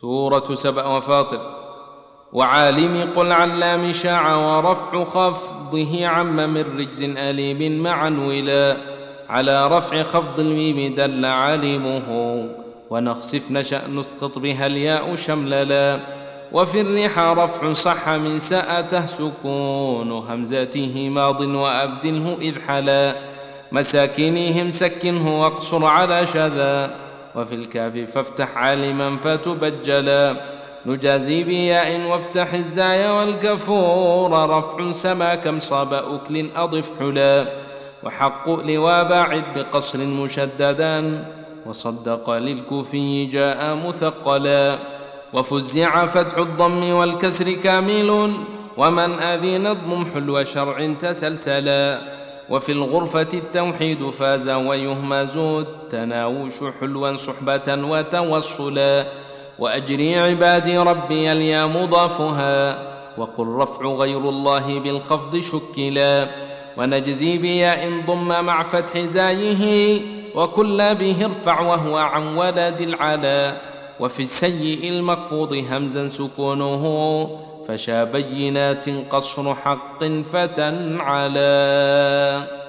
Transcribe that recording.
سورة سبأ وفاطر. وعالم قل علام شاع ورفع خفضه عم من رجز أليم معا ولا على رفع خفض الميم دل علمه ونخسف نشأ نسقط بها الياء شمللا وفي الريح رفع صح من سأته سكون همزته ماض وأبدله إذ حلا. مساكنهم سكنه واقصر على شذا. وفي الكاف فافتح عالما فتبجلا نجازي بياء وافتح الزايا والكفور. رفع سما كم صاب أكل أضف حلا. وحق لوا باعد بقصر مشددا. وصدق للكوفي جاء مثقلا. وفزع فتح الضم والكسر كامل. ومن أذين الضم حلو شرع تسلسلا. وفي الغرفة التوحيد فاز ويهمز التناوش حلوا صحبة وتوصلا وأجري عبادي ربي اليا مضافها وقل رفع غير الله بالخفض شكلا ونجزي بياء ضم مع فتح زايه وكل به ارفع وهو عن ولد العلا وفي السيء المخفوض همزا سكونه فشا بينات قصر حق فتى على.